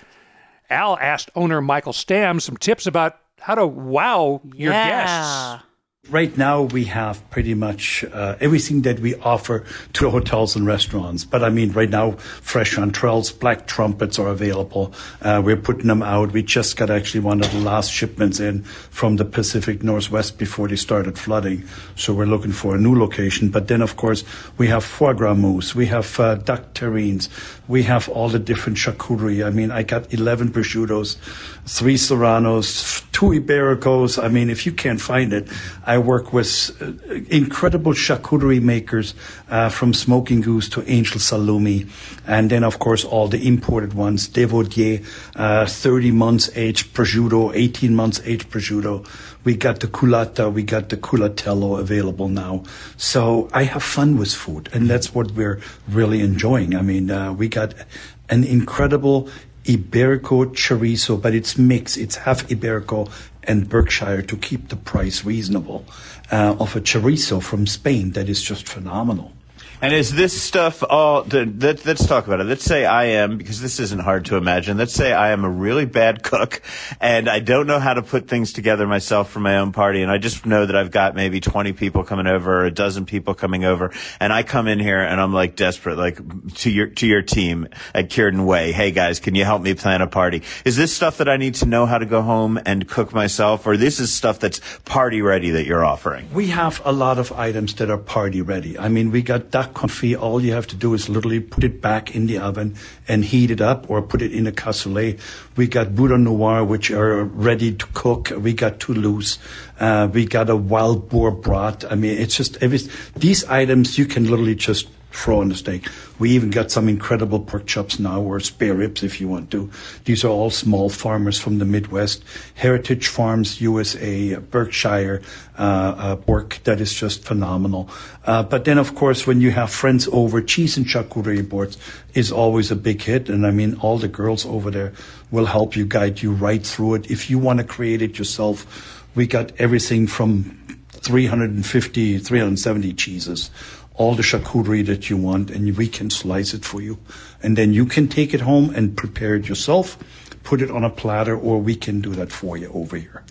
Al asked owner Michael Stam some tips about how to wow your guests. Right now, we have pretty much uh, everything that we offer to hotels and restaurants. But I mean, right now, fresh chanterelles, black trumpets are available. Uh, we're putting them out. We just got actually one of the last shipments in from the Pacific Northwest before they started flooding. So we're looking for a new location. But then, of course, we have foie gras mousse. We have uh, duck terrines. We have all the different charcuterie. I mean, I got 11 prosciuttos, three serranos, two ibericos. I mean, if you can't find it, I work with uh, incredible charcuterie makers uh, from smoking goose to angel salumi. And then, of course, all the imported ones, Devodier, uh, 30 months aged prosciutto, 18 months aged prosciutto. We got the culata, we got the culatello available now. So I have fun with food, and that's what we're really enjoying. I mean, uh, we got an incredible Iberico chorizo, but it's mixed. It's half Iberico and Berkshire to keep the price reasonable uh, of a chorizo from Spain that is just phenomenal. And is this stuff all? Let, let's talk about it. Let's say I am, because this isn't hard to imagine. Let's say I am a really bad cook, and I don't know how to put things together myself for my own party, and I just know that I've got maybe twenty people coming over, or a dozen people coming over, and I come in here and I'm like desperate, like to your to your team at Cured and Whey. Hey guys, can you help me plan a party? Is this stuff that I need to know how to go home and cook myself, or this is stuff that's party ready that you're offering? We have a lot of items that are party ready. I mean, we got duck confit. All you have to do is literally put it back in the oven and heat it up or put it in a cassoulet. We got boudin noir, which are ready to cook. We got Toulouse. Uh, we got a wild boar brat. I mean, it's just every, these items you can literally just throw on the steak. We even got some incredible pork chops now, or spare ribs if you want to. These are all small farmers from the Midwest. Heritage Farms USA, Berkshire uh, uh, pork that is just phenomenal. Uh, but then, of course, when you have friends over, cheese and charcuterie boards is always a big hit. And I mean, all the girls over there will help you, guide you right through it. If you want to create it yourself, we got everything from 350, 370 cheeses all the charcuterie that you want and we can slice it for you. And then you can take it home and prepare it yourself, put it on a platter, or we can do that for you over here.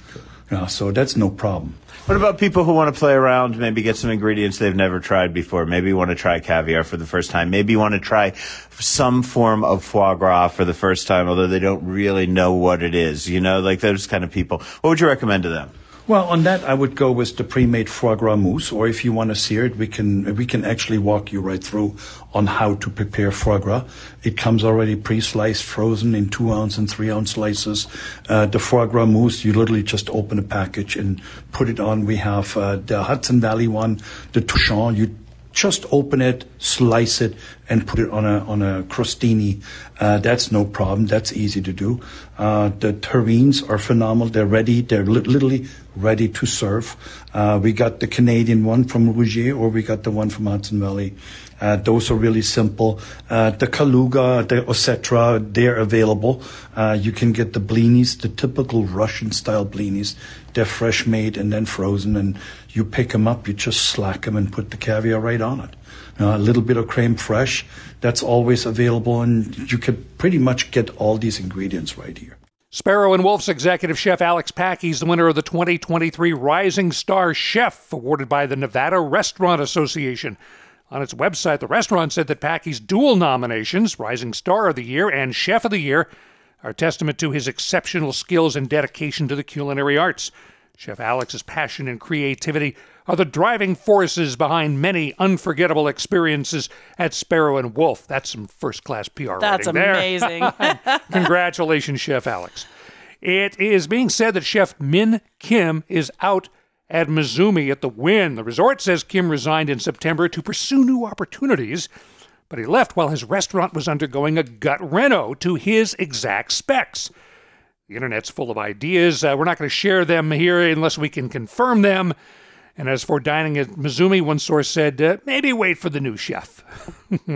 You uh, know, so that's no problem. What about people who want to play around, maybe get some ingredients they've never tried before? Maybe want to try caviar for the first time. Maybe you want to try some form of foie gras for the first time, although they don't really know what it is. You know, like those kind of people. What would you recommend to them? Well, on that, I would go with the pre-made foie gras mousse, or if you want to sear it, we can we can actually walk you right through on how to prepare foie gras. It comes already pre-sliced, frozen in two ounce and three ounce slices. Uh, the foie gras mousse, you literally just open a package and put it on. We have uh, the Hudson Valley one, the torchon. You just open it, slice it, and put it on a on a crostini. Uh, that's no problem. That's easy to do. Uh, the terrines are phenomenal. They're ready. They're li- literally ready to serve. Uh, we got the Canadian one from Rougié, or we got the one from Hudson Valley. Uh, those are really simple. Uh, the Kaluga, the Osetra, they're available. Uh, you can get the blinis, the typical Russian style blinis. They're fresh made and then frozen, and you pick them up, you just slack them and put the caviar right on it. A little bit of creme fraiche, that's always available, and you can pretty much get all these ingredients right here. Sparrow and Wolf's executive chef Alex Packy is the winner of the 2023 Rising Star Chef awarded by the Nevada Restaurant Association. On its website, the restaurant said that Packy's dual nominations, Rising Star of the Year and Chef of the Year, are testament to his exceptional skills and dedication to the culinary arts. Chef Alex's passion and creativity are the driving forces behind many unforgettable experiences at Sparrow and Wolf. That's some first class PR That's amazing. <laughs> Congratulations, Chef Alex. It is being said that Chef Min Kim is out at Mizumi at the Wynn. The resort says Kim resigned in September to pursue new opportunities, but he left while his restaurant was undergoing a gut reno to his exact specs. The internet's full of ideas. Uh, we're not going to share them here unless we can confirm them. And as for dining at Mizumi, one source said, uh, maybe wait for the new chef. <laughs>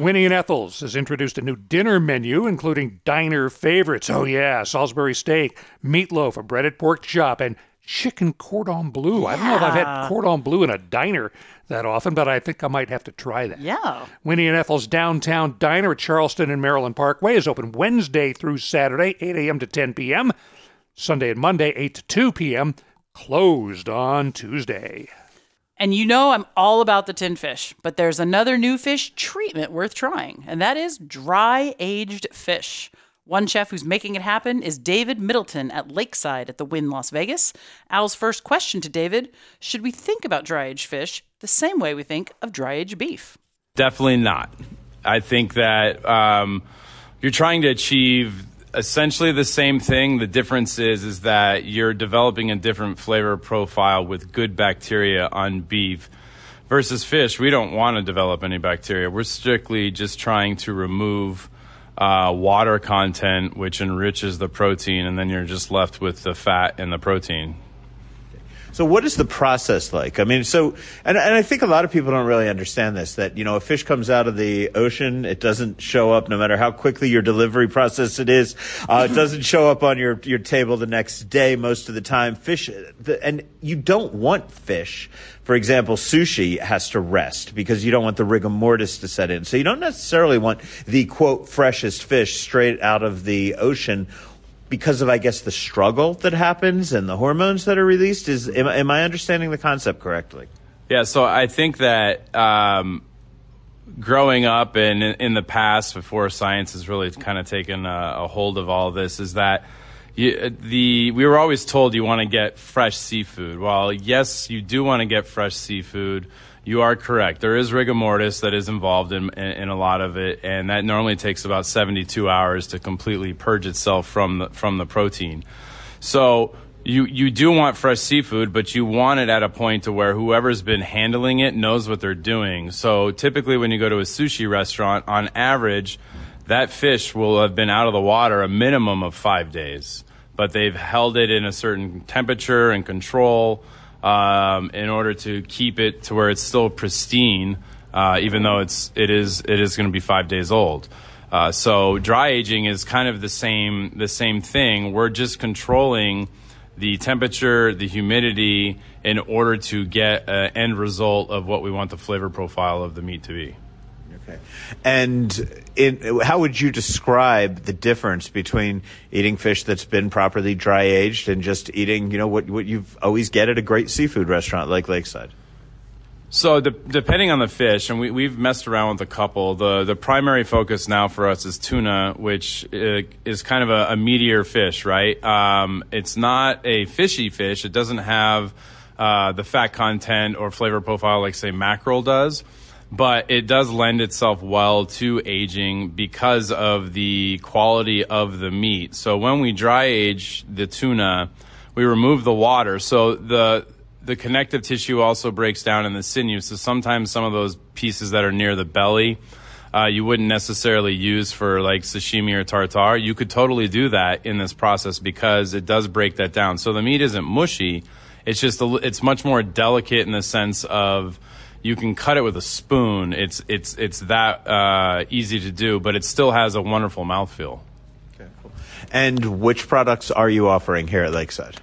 Winnie and Ethel's has introduced a new dinner menu, including diner favorites. Oh, yeah, Salisbury steak, meatloaf, a breaded pork chop, and chicken cordon bleu. I don't know if I've had cordon bleu in a diner that often, but I think I might have to try that. yeah. Winnie and Ethel's downtown diner at Charleston and Maryland Parkway is open Wednesday through Saturday, 8 a.m. to 10 p.m., Sunday and Monday, 8 to 2 p.m., closed on Tuesday. And you know I'm all about the tin fish, but there's another new fish treatment worth trying, and that is dry aged fish. One chef who's making it happen is David Middleton at Lakeside at the Wynn Las Vegas. Al's first question to David Should we think about dry aged fish the same way we think of dry aged beef? Definitely not. I think that um, you're trying to achieve essentially the same thing. The difference is is that you're developing a different flavor profile with good bacteria on beef versus fish. We don't want to develop any bacteria. We're strictly just trying to remove uh, water content, which enriches the protein, and then you're just left with the fat and the protein. So what is the process like? I mean, so, and, and I think a lot of people don't really understand this, that, you know, a fish comes out of the ocean, it doesn't show up no matter how quickly your delivery process it is. Uh, it doesn't show up on your, your table the next day most of the time. Fish, and you don't want fish. For example, sushi has to rest because you don't want the rigor mortis to set in. So you don't necessarily want the quote freshest fish straight out of the ocean because of, I guess, the struggle that happens and the hormones that are released. Is am, am I understanding the concept correctly? Yeah, so I think that um, growing up and in, in the past, before science has really kind of taken a, a hold of all this, is that you, the we were always told you want to get fresh seafood. While yes, you do want to get fresh seafood, you are correct. There is rigor mortis that is involved in, in, in a lot of it, and that normally takes about 72 hours to completely purge itself from the, from the protein. So you you do want fresh seafood, but you want it at a point to where whoever's been handling it knows what they're doing. So typically, when you go to a sushi restaurant, on average, that fish will have been out of the water a minimum of five days, but they've held it in a certain temperature and control um, in order to keep it to where it's still pristine, uh, even though it's it is it is going to be five days old. Uh, so dry aging is kind of the same the same thing. We're just controlling the temperature, the humidity, in order to get an end result of what we want the flavor profile of the meat to be. And in, how would you describe the difference between eating fish that's been properly dry aged and just eating, you know, what what you always get at a great seafood restaurant like Lakeside? So de- depending on the fish, and we, we've messed around with a couple. The the primary focus now for us is tuna, which uh, is kind of a, a meatier fish, right? Um, it's not a fishy fish. It doesn't have uh, the fat content or flavor profile like say mackerel does, but it does lend itself well to aging because of the quality of the meat. So when we dry age the tuna, we remove the water. So the the connective tissue also breaks down in the sinew. So sometimes some of those pieces that are near the belly, uh, you wouldn't necessarily use for like sashimi or tartar. You could totally do that in this process because it does break that down. So the meat isn't mushy. It's just a, it's much more delicate in the sense of you can cut it with a spoon. It's it's it's that uh, easy to do, but it still has a wonderful mouthfeel. Okay. And which products are you offering here at Lakeside?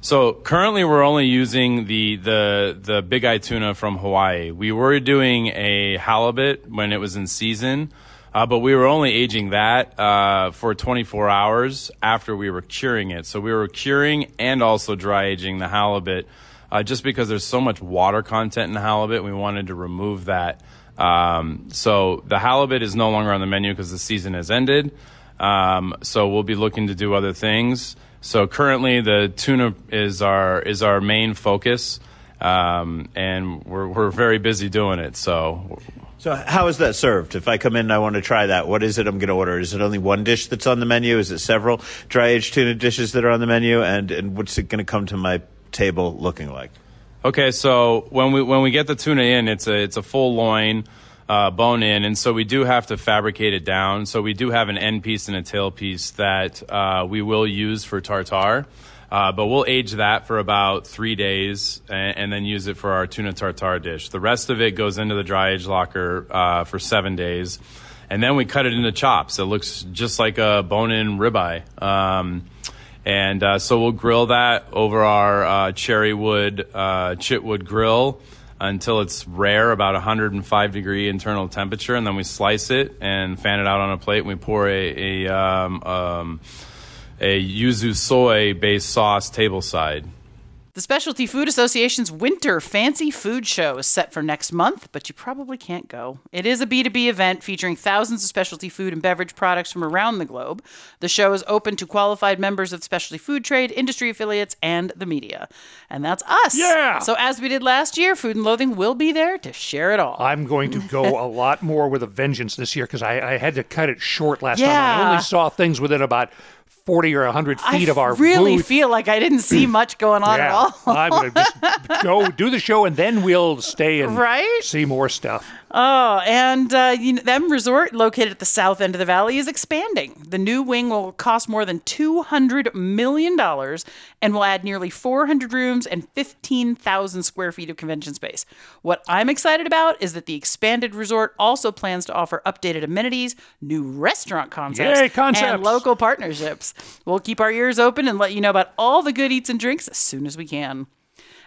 So currently, we're only using the the the big eye tuna from Hawaii. We were doing a halibut when it was in season, uh, but we were only aging that uh, for 24 hours after we were curing it. So we were curing and also dry aging the halibut, uh, just because there's so much water content in halibut. We wanted to remove that. Um, so the halibut is no longer on the menu because the season has ended. Um, so we'll be looking to do other things. So currently, the tuna is our is our main focus, um, and we're we're very busy doing it. So. So how is that served? If I come in and I want to try that, what is it I'm going to order? Is it only one dish that's on the menu? Is it several dry aged tuna dishes that are on the menu? And and what's it going to come to my table looking like? Okay, so when we when we get the tuna in, it's a it's a full loin, uh, bone in, and so we do have to fabricate it down. So we do have an end piece and a tail piece that uh, we will use for tartar. Uh, but we'll age that for about three days and, and, then use it for our tuna tartar dish. The rest of it goes into the dry age locker uh, for seven days. And then we cut it into chops. It looks just like a bone in ribeye. Um, and uh, so we'll grill that over our uh, cherry wood, uh, chitwood grill until it's rare, about 105 degree internal temperature. And then we slice it and fan it out on a plate. And we pour a, a um, um, a yuzu soy based sauce tableside. The Specialty Food Association's Winter Fancy Food Show is set for next month, but you probably can't go. It is a B2B event featuring thousands of specialty food and beverage products from around the globe. The show is open to qualified members of the specialty food trade, industry affiliates, and the media. And that's us. Yeah. So, as we did last year, Food and Loathing will be there to share it all. I'm going to go <laughs> a lot more with a vengeance this year because I, I, had to cut it short last yeah. time. I only saw things within about 40 or 100 feet I of our really booth. feel like I didn't see <clears throat> much going on yeah, at all. I'm going to just <laughs> go do the show and then we'll stay and right? see more stuff. Oh, and uh, you know, the M resort located at the south end of the valley is expanding. The new wing will cost more than $200 million and will add nearly 400 rooms and 15,000 square feet of convention space. What I'm excited about is that the expanded resort also plans to offer updated amenities, new restaurant concepts, Yay, concepts. and local partnerships. We'll keep our ears open and let you know about all the good eats and drinks as soon as we can.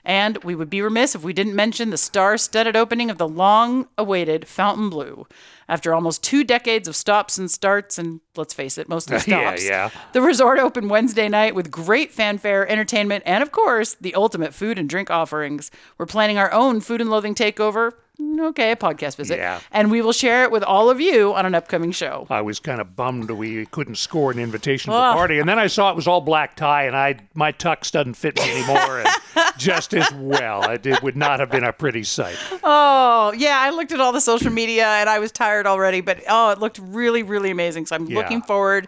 And we would be remiss if we didn't mention the star studded opening of the long awaited Fontainebleau. After almost two decades of stops and starts, and let's face it, mostly <laughs> Yeah, stops, yeah. the resort opened Wednesday night with great fanfare, entertainment, and of course, the ultimate food and drink offerings. We're planning our own food and loathing takeover. Okay, a podcast visit. Yeah. And we will share it with all of you on an upcoming show. I was kind of bummed we couldn't score an invitation to the party, and then I saw it was all black tie, and I my tux doesn't fit me anymore, <laughs> just as well, it, it would not have been a pretty sight. Oh, yeah. I looked at all the social media and I was tired already, but oh, it looked really, really amazing. So I'm Yeah. looking forward,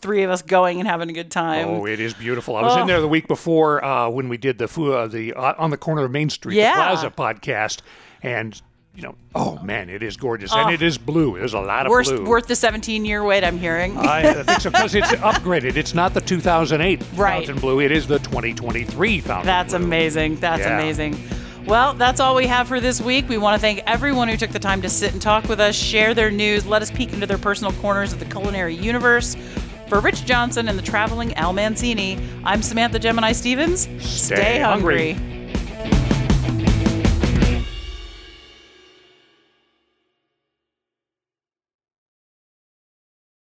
three of us going and having a good time. Oh, it is beautiful. I was Oh. in there the week before uh, when we did the uh, the uh, on the corner of Main Street, Yeah. the Plaza podcast, and you know, oh, oh man, it is gorgeous, and Oh. it is blue. There's a lot of Worth, blue. worth the 17 year wait, I'm hearing. I think so because it's <laughs> upgraded. It's not the 2008 Right. Fontainebleau. It is the 2023 Fountain That's Blue. amazing. That's Yeah. amazing. Well, that's all we have for this week. We want to thank everyone who took the time to sit and talk with us, share their news, let us peek into their personal corners of the culinary universe. For Rich Johnson and the traveling Al Mancini, I'm Samantha Gemini Stevens. Stay hungry.